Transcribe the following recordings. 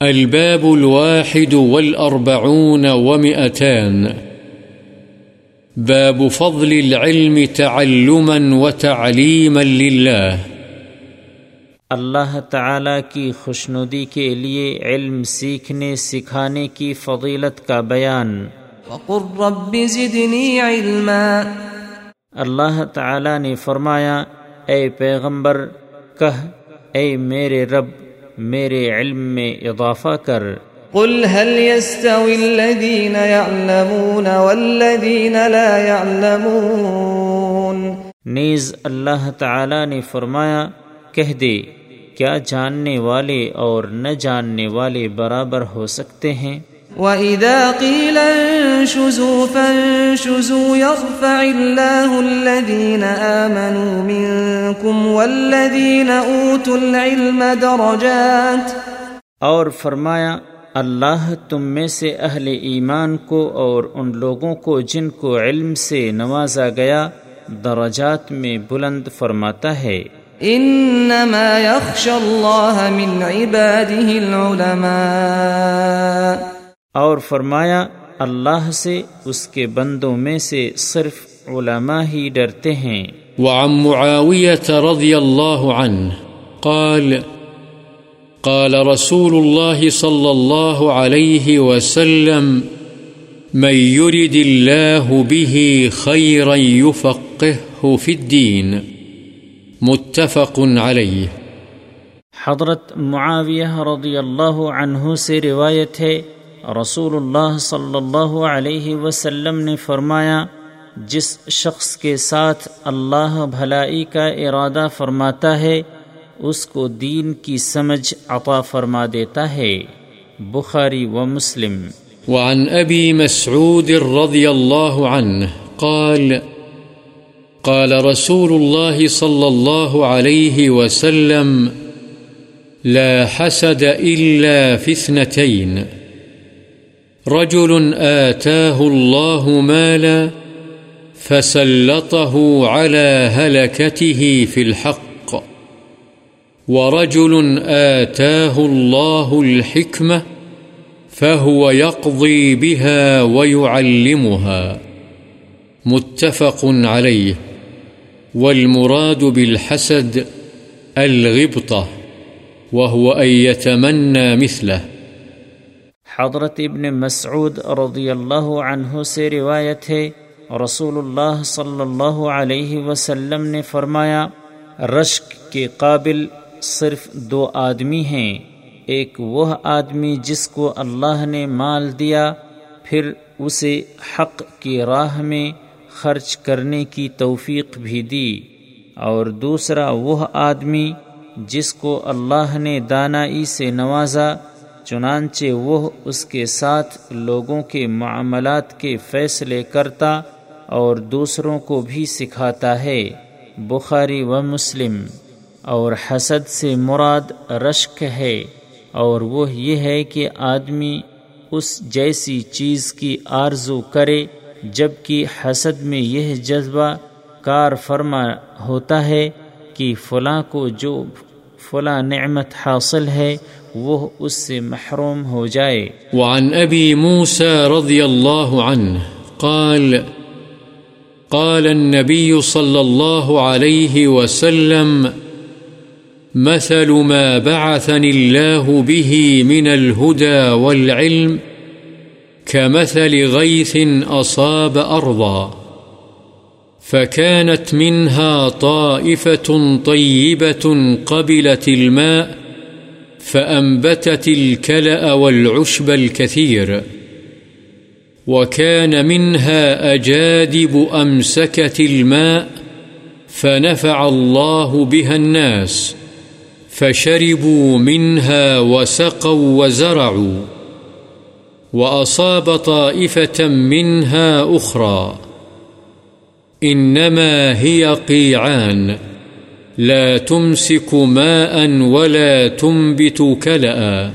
الباب الواحد والأربعون ومئتان. باب فضل العلم تعلما وتعليما لله. اللہ تعالی کی خوشنودی کے لیے علم سیکھنے سکھانے کی فضیلت کا بیان۔ وقل رب زدنی علما۔ اللہ تعالی نے فرمایا اے پیغمبر کہہ اے میرے رب میرے علم میں اضافہ کر۔ قل هل يستوي الذين يعلمون والذين لا يعلمون؟ نیز اللہ تعالی نے فرمایا کہہ دے کیا جاننے والے اور نہ جاننے والے برابر ہو سکتے ہیں؟ وَإِذَا قِيلَ انشُزُوا فَانشُزُوا يَرْفَعِ اللَّهُ الَّذِينَ آمَنُوا مِنكُمْ وَالَّذِينَ أُوتُوا الْعِلْمَ دَرَجَاتٍ اور فرمایا اللہ تم میں سے اہل ایمان کو اور ان لوگوں کو جن کو علم سے نوازا گیا درجات میں بلند فرماتا ہے۔ انما يخشى الله من عباده العلماء۔ اور فرمایا اللہ سے اس کے بندوں میں سے صرف علماء ہی ڈرتے ہیں۔ وعن معاوية رضي الله عنه قال قال رسول الله صلى الله عليه وسلم من يرد الله به خيرا يفقهه في الدين متفق عليه حضرت معاویہ رضی اللہ عنہ سے روایت ہے رسول اللہ صلی اللہ علیہ وسلم نے فرمایا، جس شخص کے ساتھ اللہ بھلائی کا ارادہ فرماتا ہے، اس کو دین کی سمجھ عطا فرما دیتا ہے۔ بخاری و مسلم۔ وعن ابی مسعود رضی اللہ عنہ قال قال رسول الله صلى الله عليه وسلم، لا حسد إلا في اثنتين رجل آتاه الله مالا فسلطه على هلكته في الحق. ورجل آتاه الله الحكمة فهو يقضي بها ويعلمها. متفق عليه. والمراد بالحسد الغبطة، وهو أن يتمنى مثله. حضرت ابن مسعود رضی اللہ عنہ سے روایت ہے رسول اللہ صلی اللہ علیہ وسلم نے فرمایا، رشک کے قابل صرف دو آدمی ہیں، ایک وہ آدمی جس کو اللہ نے مال دیا، پھر اسے حق کی راہ میں خرچ کرنے کی توفیق بھی دی، اور دوسرا وہ آدمی جس کو اللہ نے دانائی سے نوازا چنانچہ وہ اس کے ساتھ لوگوں کے معاملات کے فیصلے کرتا اور دوسروں کو بھی سکھاتا ہے، بخاری و مسلم۔ اور حسد سے مراد رشک ہے۔ اور وہ یہ ہے کہ آدمی اس جیسی چیز کی آرزو کرے جبکہ حسد میں یہ جذبہ کار فرما ہوتا ہے کہ فلاں کو جو فلاں نعمت حاصل ہے، وہ اس سے محروم ہو جائے۔ وعن ابی موسى رضی اللہ عنہ قال قال النبي صلى الله عليه وسلم، مثل ما بعثني الله به من الهدى والعلم كمثل غيث أصاب أرضا فكانت منها طائفة طيبة قبلت الماء فأنبتت الكلأ والعشب الكثير. وكان منها أجادب أمسكت الماء فنفع الله بها الناس فشربوا منها وسقوا وزرعوا. وأصاب طائفة منها أخرى إنما هي قيعان. لا تمسك ماء ولا تنبت كلأ.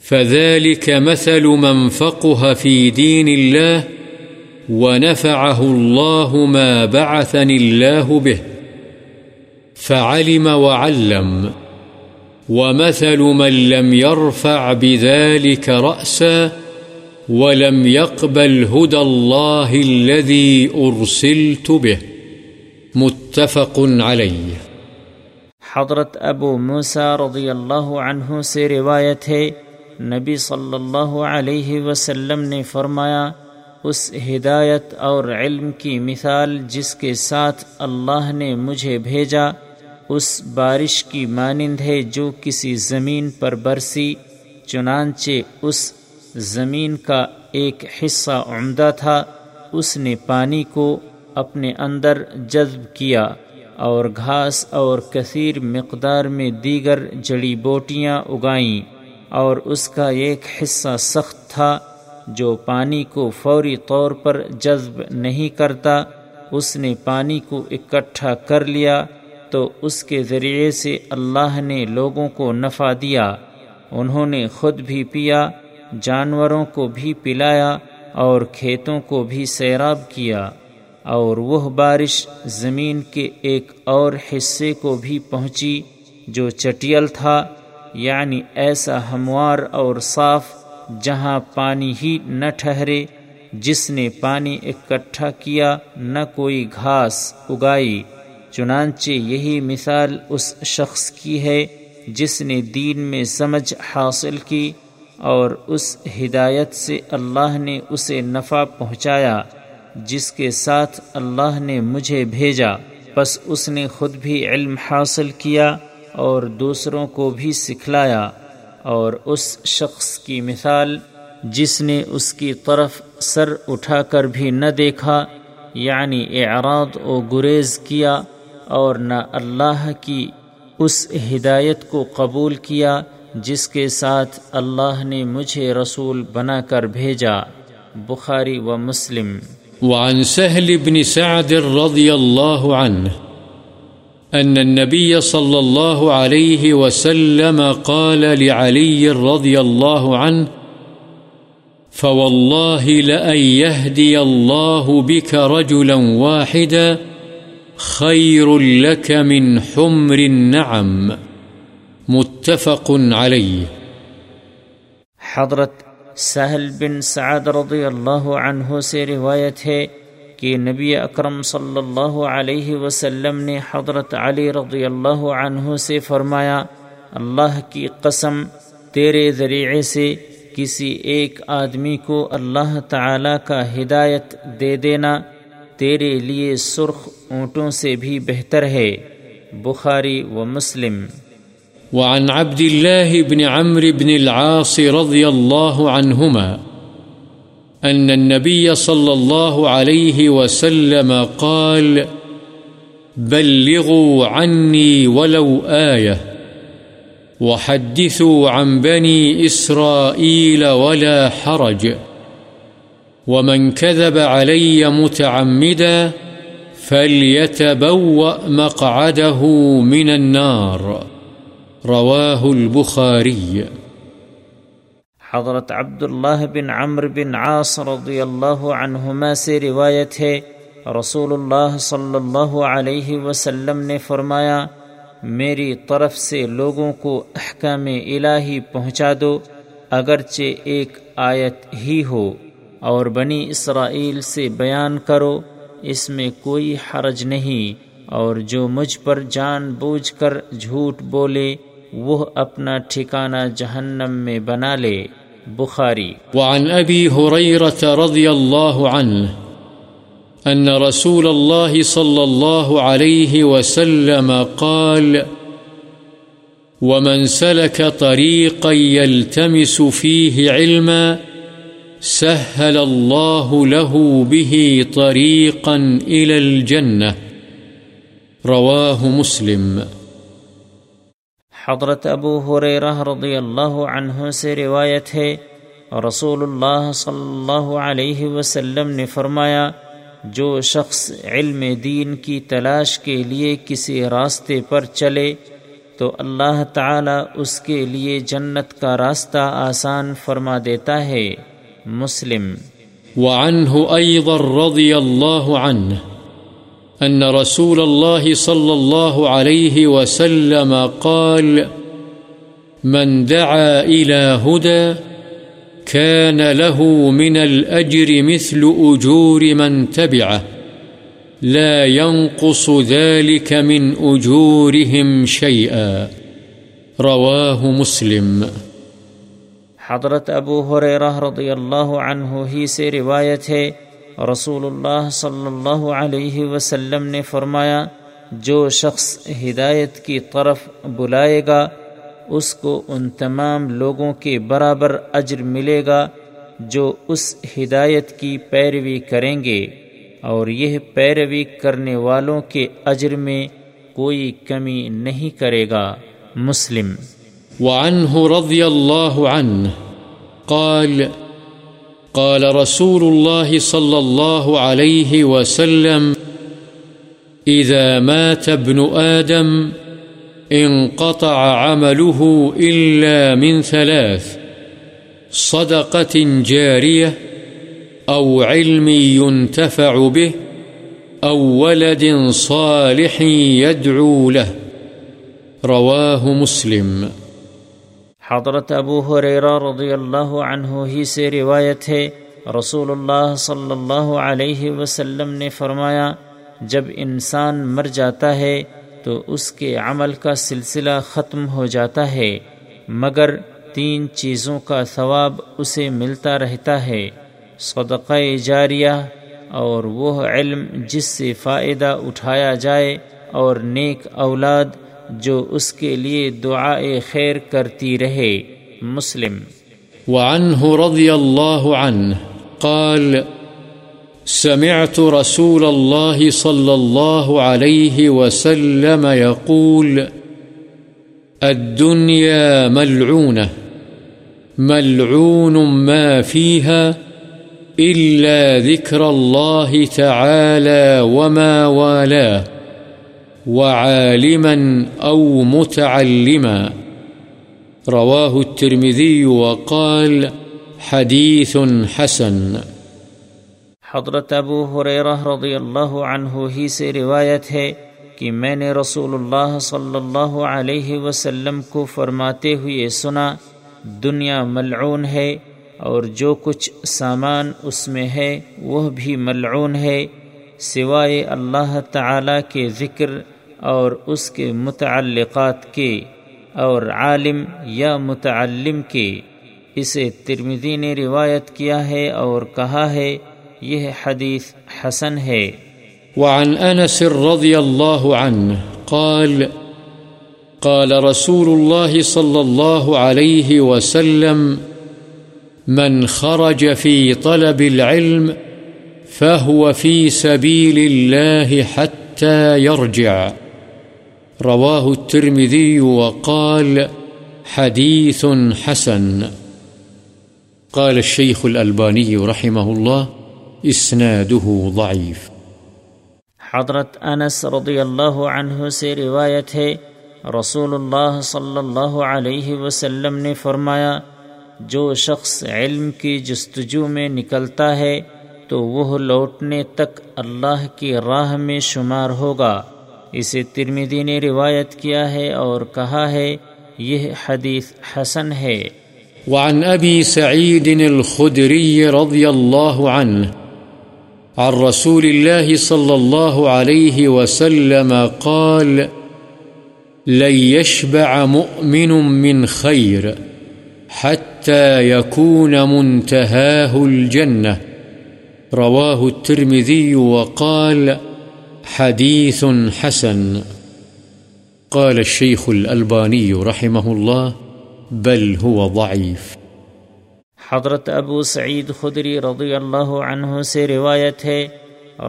فذلك مثل من فقه في دين الله ونفعه الله ما بعثني الله به. فعلم وعلم. ومثل من لم يرفع بذلك رأسا ولم يقبل هدى الله الذي أرسلت به. متفق عليه. حضرت ابو موسیٰ رضی اللہ عنہ سے روایت ہے، نبی صلی اللہ علیہ وسلم نے فرمایا، اس ہدایت اور علم کی مثال جس کے ساتھ اللہ نے مجھے بھیجا، اس بارش کی مانند ہے جو کسی زمین پر برسی، چنانچہ اس زمین کا ایک حصہ عمدہ تھا، اس نے پانی کو اپنے اندر جذب کیا اور گھاس اور کثیر مقدار میں دیگر جڑی بوٹیاں اگائیں اور اس کا ایک حصہ سخت تھا جو پانی کو فوری طور پر جذب نہیں کرتا۔ اس نے پانی کو اکٹھا کر لیا تو اس کے ذریعے سے اللہ نے لوگوں کو نفع دیا۔ انہوں نے خود بھی پیا جانوروں کو بھی پلایا اور کھیتوں کو بھی سیراب کیا، اور وہ بارش زمین کے ایک اور حصے کو بھی پہنچی جو چٹیل تھا یعنی ایسا ہموار اور صاف جہاں پانی ہی نہ ٹھہرے، جس نے پانی اکٹھا کیا نہ کوئی گھاس اگائی۔ چنانچہ یہی مثال اس شخص کی ہے جس نے دین میں سمجھ حاصل کی۔ اور اس ہدایت سے اللہ نے اسے نفع پہنچایا، جس کے ساتھ اللہ نے مجھے بھیجا۔ بس اس نے خود بھی علم حاصل کیا اور دوسروں کو بھی سکھلایا۔ اور اس شخص کی مثال، جس نے اس کی طرف سر اٹھا کر بھی نہ دیکھا یعنی اعراض و گریز کیا اور نہ اللہ کی اس ہدایت کو قبول کیا۔ جس کے ساتھ اللہ نے مجھے رسول بنا کر بھیجا، بخاری و مسلم۔ وعن سهل بن سعد رضي الله عنه أن النبي صلى الله عليه وسلم قال لعلي رضي الله عنه فوالله لأن يهدي الله بك رجلا واحدا خير لك من حمر النعم۔ متفق عليه حضرت سہل بن سعد رضی اللہ عنہ سے روایت ہے کہ نبی اکرم صلی اللہ علیہ وسلم نے حضرت علی رضی اللہ عنہ سے فرمایا، اللہ کی قسم، تیرے ذریعے سے کسی ایک آدمی کو اللہ تعالی کا ہدایت دے دینا تیرے لیے سرخ اونٹوں سے بھی بہتر ہے۔ بخاری و مسلم۔ وعن عبد الله بن عمرو بن العاص رضي الله عنهما أن النبي صلى الله عليه وسلم قال، بلغوا عني ولو آية، وحدثوا عن بني إسرائيل ولا حرج، ومن كذب علي متعمدا فليتبوأ مقعده من النار. رواہ البخاری حضرت عبداللہ بن عمر بن عاص رضی اللہ عنہما سے روایت ہے رسول اللہ صلی اللہ علیہ وسلم نے فرمایا، میری طرف سے لوگوں کو احکام الہی پہنچا دو، اگرچہ ایک آیت ہی ہو، اور بنی اسرائیل سے بیان کرو، اس میں کوئی حرج نہیں، اور جو مجھ پر جان بوجھ کر جھوٹ بولے وہ اپنا ٹھکانہ جہنم میں بنا لے۔ بخاری۔ وعن ابی حریرت رضی اللہ عنہ ان رسول الله صلى الله عليه وسلم قال، ومن سلك طريقا يلتمس فيه علما، سهل الله له به طريقا إلى الجنة. رواه مسلم۔ حضرت ابو حریرہ رضی اللہ عنہ سے روایت ہے رسول اللہ صلی اللہ علیہ وسلم نے فرمایا، جو شخص علم دین کی تلاش کے لیے کسی راستے پر چلے، تو اللہ تعالی اس کے لیے جنت کا راستہ آسان فرما دیتا ہے۔ مسلم۔ وعنه أيضا رضي الله عنه أن رسول الله صلى الله عليه وسلم قال، من دعا إلى هدى، كان له من الأجر مثل أجور من تبعه، لا ينقص ذلك من أجورهم شيئا. رواه مسلم. حضرت ابو حریرہ رضی اللہ عنہ ہی سے روایت ہے رسول اللہ صلی اللہ علیہ وسلم نے فرمایا، جو شخص ہدایت کی طرف بلائے گا، اس کو ان تمام لوگوں کے برابر اجر ملے گا، جو اس ہدایت کی پیروی کریں گے۔ اور یہ پیروی کرنے والوں کے اجر میں کوئی کمی نہیں کرے گا۔ مسلم۔ وعنه رضي الله عنه قال قال رسول الله صلى الله عليه وسلم، إذا مات ابن آدم، انقطع عمله إلا من ثلاث، صدقة جارية أو علم ينتفع به، أو ولد صالح يدعو له. رواه مسلم. حضرت ابو حریرہ رضی اللہ عنہ ہی سے روایت ہے رسول اللہ صلی اللہ علیہ وسلم نے فرمایا، جب انسان مر جاتا ہے تو اس کے عمل کا سلسلہ ختم ہو جاتا ہے، مگر تین چیزوں کا ثواب اسے ملتا رہتا ہے، صدقہ جاریہ اور وہ علم جس سے فائدہ اٹھایا جائے اور نیک اولاد جو اس کے لیے دعا خیر کرتی رہے، مسلم۔ وعنه رضي الله عنه قال، سمعت رسول الله صلى الله عليه وسلم يقول الدنيا ملعونة ملعون ما فيها إلا ذكر الله تعالى وما والاه وعالما أو متعلما. رواه الترمذي وقال حديث حسن. حضرت ابو حریرہ رضی اللہ عنہ ہی سے روایت ہے کہ میں نے رسول اللہ صلی اللہ علیہ وسلم کو فرماتے ہوئے سنا، دنیا ملعون ہے اور جو کچھ سامان اس میں ہے، وہ بھی ملعون ہے۔ سوائے اللہ تعالی کے ذکر اور اس کے متعلقات کے اور عالم یا متعلم کے۔ اسے ترمدی نے روایت کیا ہے اور کہا ہے، یہ حدیث حسن ہے۔ وعن أنس رضي الله عنه قال قال رسول الله صلى الله عليه وسلم، من خرج في طلب العلم فهو في سبيل الله حتى يرجع. رواه الترمذي وقال حديث حسن. قال الشيخ الألباني رحمه الله إسناده ضعيف. حضرت انس رضی اللہ عنہ سے روایت ہے، رسول اللہ صلی اللہ علیہ وسلم نے فرمایا، جو شخص علم کی جستجو میں نکلتا ہے تو وہ لوٹنے تک اللہ کی راہ میں شمار ہوگا۔ اسے ترمیدی نے روایت کیا ہے اور کہا ہے، یہ حدیث حسن ہے۔ وعن أبي سعيد الخدري رضي الله عنه عن رسول الله صلى الله عليه وسلم قال، لن يشبع مؤمن من خير حتى يكون منتهاه الجنة رواه الترمذي وقال حديث حسن. قال الشيخ الألباني رحمه الله بل هو ضعيف. حضرت ابو سعید خدری رضی اللہ عنہ سے روایت ہے،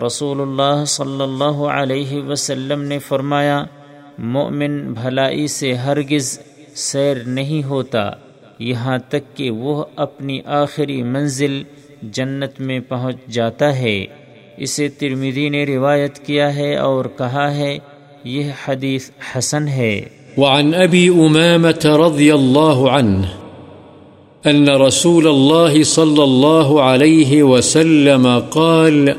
رسول اللہ صلی اللہ علیہ وسلم نے فرمایا، مومن بھلائی سے ہرگز سیر نہیں ہوتا، یہاں تک کہ وہ اپنی آخری منزل جنت میں پہنچ جاتا ہے۔ اسے ترمیدی نے روایت کیا ہے اور کہا ہے، یہ حدیث حسن ہے۔ وعن أبي أمامة رضي الله عنه أن رسول الله صلى الله عليه وسلم قال،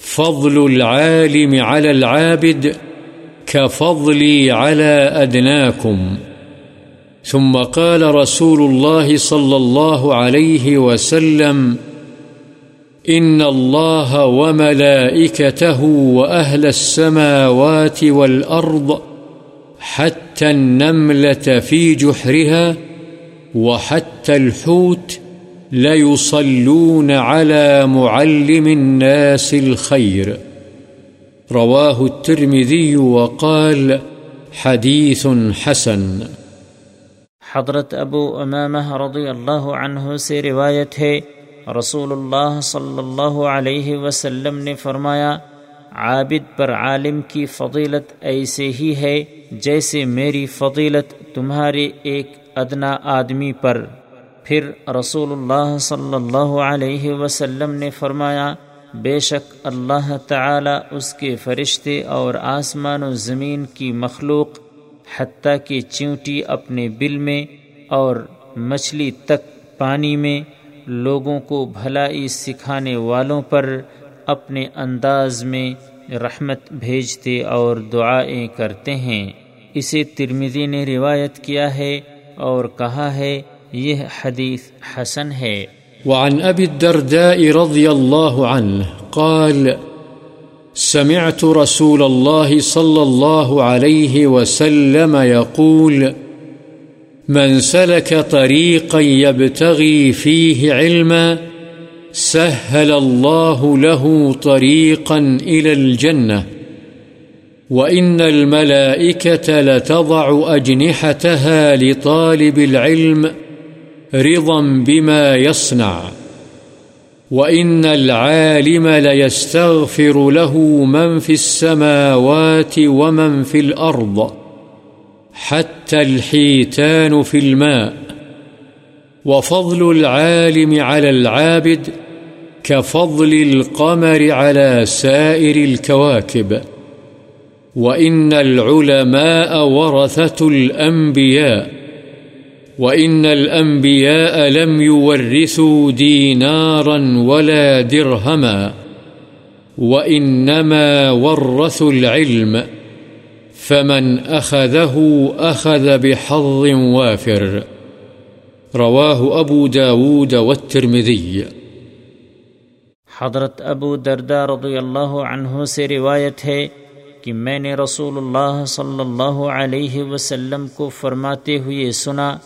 فضل العالم على العابد كفضلي على أدناكم ثم قال رسول الله صلى الله عليه وسلم، إن الله وملائكته وأهل السماوات والأرض حتى النملة في جحرها وحتى الحوت ليصلون على معلم الناس الخير. رواه الترمذي وقال حديث حسن. حضرت ابو امامہ رضی اللہ عنہ سے روایت ہے رسول اللہ صلی اللہ علیہ وسلم نے فرمایا، عابد پر عالم کی فضیلت ایسے ہی ہے جیسے میری فضیلت تمہارے ایک ادنا آدمی پر۔ پھر رسول اللہ صلی اللہ علیہ وسلم نے فرمایا، بے شک اللہ تعالی اس کے فرشتے اور آسمان و زمین کی مخلوق حتیٰ کہ چونٹی اپنے بل میں اور مچھلی تک پانی میں لوگوں کو بھلائی سکھانے والوں پر اپنے انداز میں رحمت بھیجتے اور دعائیں کرتے ہیں۔ اسے ترمیدی نے روایت کیا ہے اور کہا ہے، یہ حدیث حسن ہے۔ وعن أبي الدرداء رضي الله عنه قال سمعت رسول الله صلى الله عليه وسلم يقول، من سلك طريقا يبتغي فيه علما، سهل الله له طريقا إلى الجنة، وإن الملائكة لتضع أجنحتها لطالب العلم رضا بما يصنع. وإن العالم ليستغفر له من في السماوات ومن في الأرض حتى الحيتان في الماء وفضل العالم على العابد كفضل القمر على سائر الكواكب وإن العلماء ورثة الأنبياء وإن الأنبياء لم يورثوا دينارا ولا درهما وإنما ورثوا العلم فمن أخذه أخذ بحظ وافر رواه أبو داود والترمذي. حضرت ابو دردہ رضی اللہ عنہ سے روایت ہے کہ میں نے رسول اللہ صلی اللہ علیہ وسلم کو فرماتے ہوئے سنا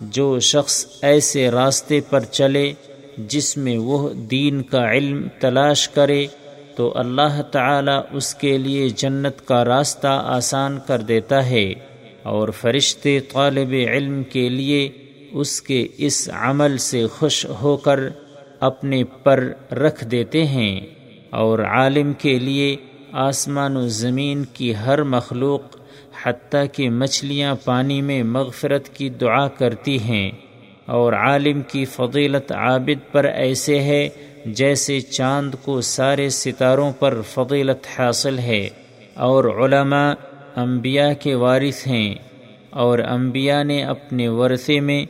جو شخص ایسے راستے پر چلے جس میں وہ دین کا علم تلاش کرے، تو اللہ تعالی اس کے لیے جنت کا راستہ آسان کر دیتا ہے اور فرشتے طالب علم کے لیے اس کے اس عمل سے خوش ہو کر اپنے پر رکھ دیتے ہیں اور عالم کے لیے آسمان و زمین کی ہر مخلوق حتیٰ کہ مچھلیاں پانی میں مغفرت کی دعا کرتی ہیں اور عالم کی فضیلت عابد پر ایسے ہے جیسے چاند کو سارے ستاروں پر فضیلت حاصل ہے اور علماء، انبیاء کے وارث ہیں اور انبیاء نے اپنے ورثے میں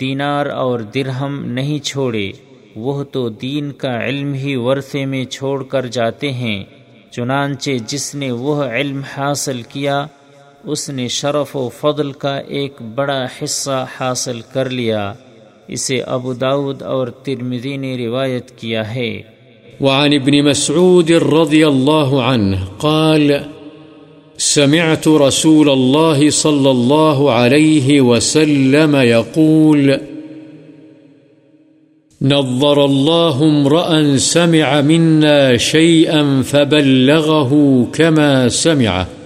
دینار اور درہم نہیں چھوڑے، وہ تو دین کا علم ہی ورثے میں چھوڑ کر جاتے ہیں، چنانچہ جس نے وہ علم حاصل کیا اس نے شرف و فضل کا ایک بڑا حصہ حاصل کر لیا۔ اسے ابو داود اور ترمذی نے روایت کیا ہے۔ وعن ابن مسعود رضی اللہ عنہ قال، سمعت رسول الله صلى الله عليه وسلم يقول نظر الله امرأ سمع منا شيئا فبلغه كما سمعه۔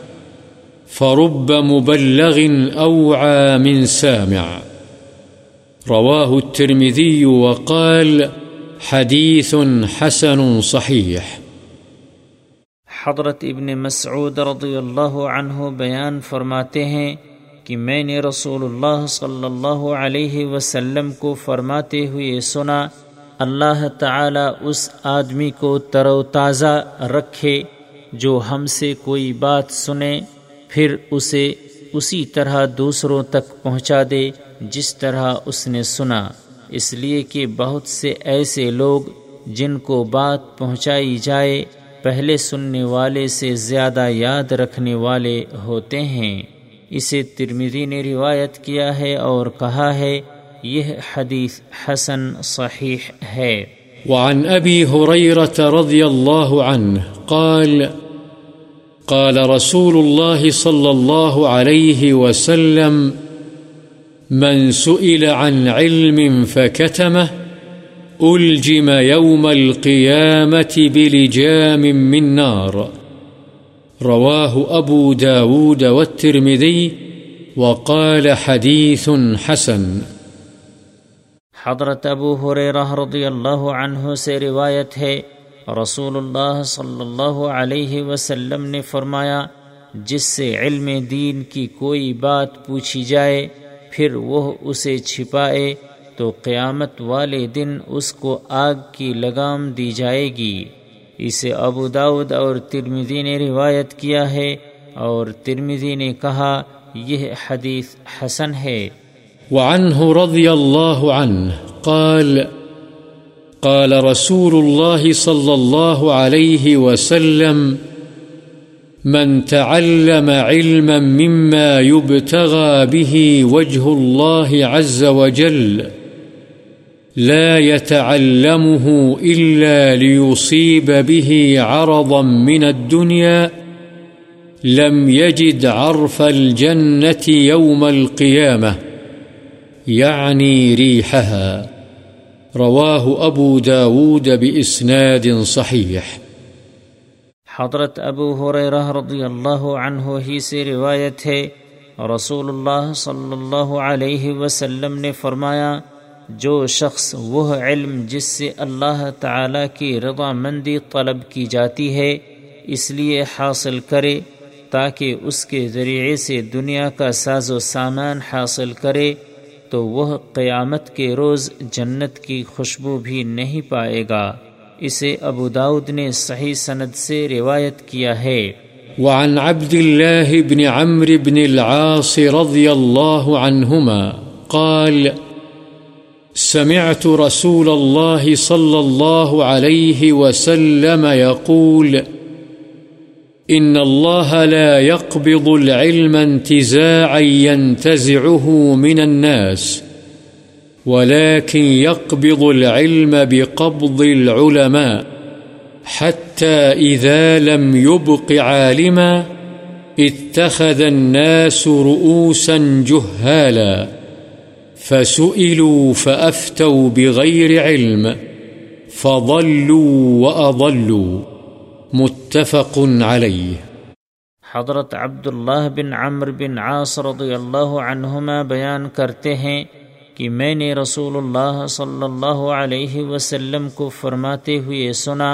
فرب مبلغ أوعى من سامع. رواه الترمذي وقال حديث حسن صحيح. حضرت ابن مسعود رضی اللہ عنہ بیان فرماتے ہیں کہ میں نے رسول اللہ صلی اللہ علیہ وسلم کو فرماتے ہوئے سنا، اللہ تعالی اس آدمی کو تر و تازہ رکھے جو ہم سے کوئی بات سنے۔ پھر اسے اسی طرح دوسروں تک پہنچا دے جس طرح اس نے سنا۔ اس لیے کہ بہت سے ایسے لوگ جن کو بات پہنچائی جائے، پہلے سننے والے سے زیادہ یاد رکھنے والے ہوتے ہیں۔ اسے ترمیدی نے روایت کیا ہے اور کہا ہے، یہ حدیث حسن صحیح ہے۔ وعن أبي هريرة رضي الله عنه قال قال رسول الله صلى الله عليه وسلم، من سئل عن علم فكتمه، ألجم يوم القيامة بلجام من نار. رواه أبو داود والترمذي، وقال حديث حسن. حضرت ابو حریرہ رضی اللہ عنہ سے روایت ہے رسول اللہ صلی اللہ علیہ وسلم نے فرمایا، جس سے علم دین کی کوئی بات پوچھی جائے، پھر وہ اسے چھپائے تو قیامت والے دن اس کو آگ کی لگام دی جائے گی۔ اسے ابو داود اور ترمزی نے روایت کیا ہے اور ترمزی نے کہا، یہ حدیث حسن ہے۔ وعنه رضي الله عنه قال قال رسول الله صلى الله عليه وسلم، من تعلم علما مما يبتغى به وجه الله عز وجل، لا يتعلمه إلا ليصيب به عرضا من الدنيا، لم يجد عرف الجنة يوم القيامة، يعني ريحها. رواه أبو داود بإسناد صحيح حضرت ابو حریرہ رضی اللہ عنہ ہی سے روایت ہے رسول اللہ صلی اللہ علیہ وسلم نے فرمایا، جو شخص وہ علم جس سے اللہ تعالی کی رضا مندی طلب کی جاتی ہے، اس لیے حاصل کرے تاکہ اس کے ذریعے سے دنیا کا ساز و سامان حاصل کرے۔ تو وہ قیامت کے روز جنت کی خوشبو بھی نہیں پائے گا۔ اسے ابو داود نے صحیح سند سے روایت کیا ہے۔ وعن عبد الله بن عمرو بن العاص رضي الله عنهما قال، سمعت رسول الله صلى الله عليه وسلم يقول إن الله لا يقبض العلم انتزاعا ينتزعه من الناس، ولكن يقبض العلم بقبض العلماء، حتى إذا لم يبق عالما اتخذ الناس رؤوسا جهالا، فسئلوا فأفتوا بغير علم، فضلوا وأضلوا. متفق عليه حضرت عبداللہ بن عمر بن عاص رضی اللہ عنہما بیان کرتے ہیں کہ میں نے رسول اللہ صلی اللہ علیہ وسلم کو فرماتے ہوئے سنا،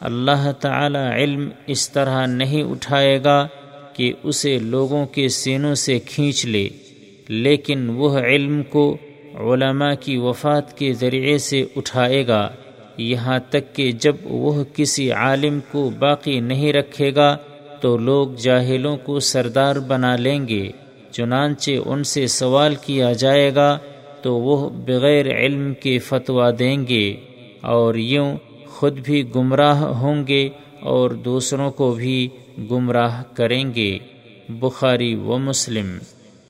اللہ تعالی علم اس طرح نہیں اٹھائے گا کہ اسے لوگوں کے سینوں سے کھینچ لے، لیکن وہ علم کو علماء کی وفات کے ذریعے سے اٹھائے گا۔ یہاں تک کہ جب وہ کسی عالم کو باقی نہیں رکھے گا تو لوگ جاہلوں کو سردار بنا لیں گے، چنانچہ ان سے سوال کیا جائے گا تو وہ بغیر علم کے فتویٰ دیں گے اور یوں خود بھی گمراہ ہوں گے اور دوسروں کو بھی گمراہ کریں گے۔ بخاری و مسلم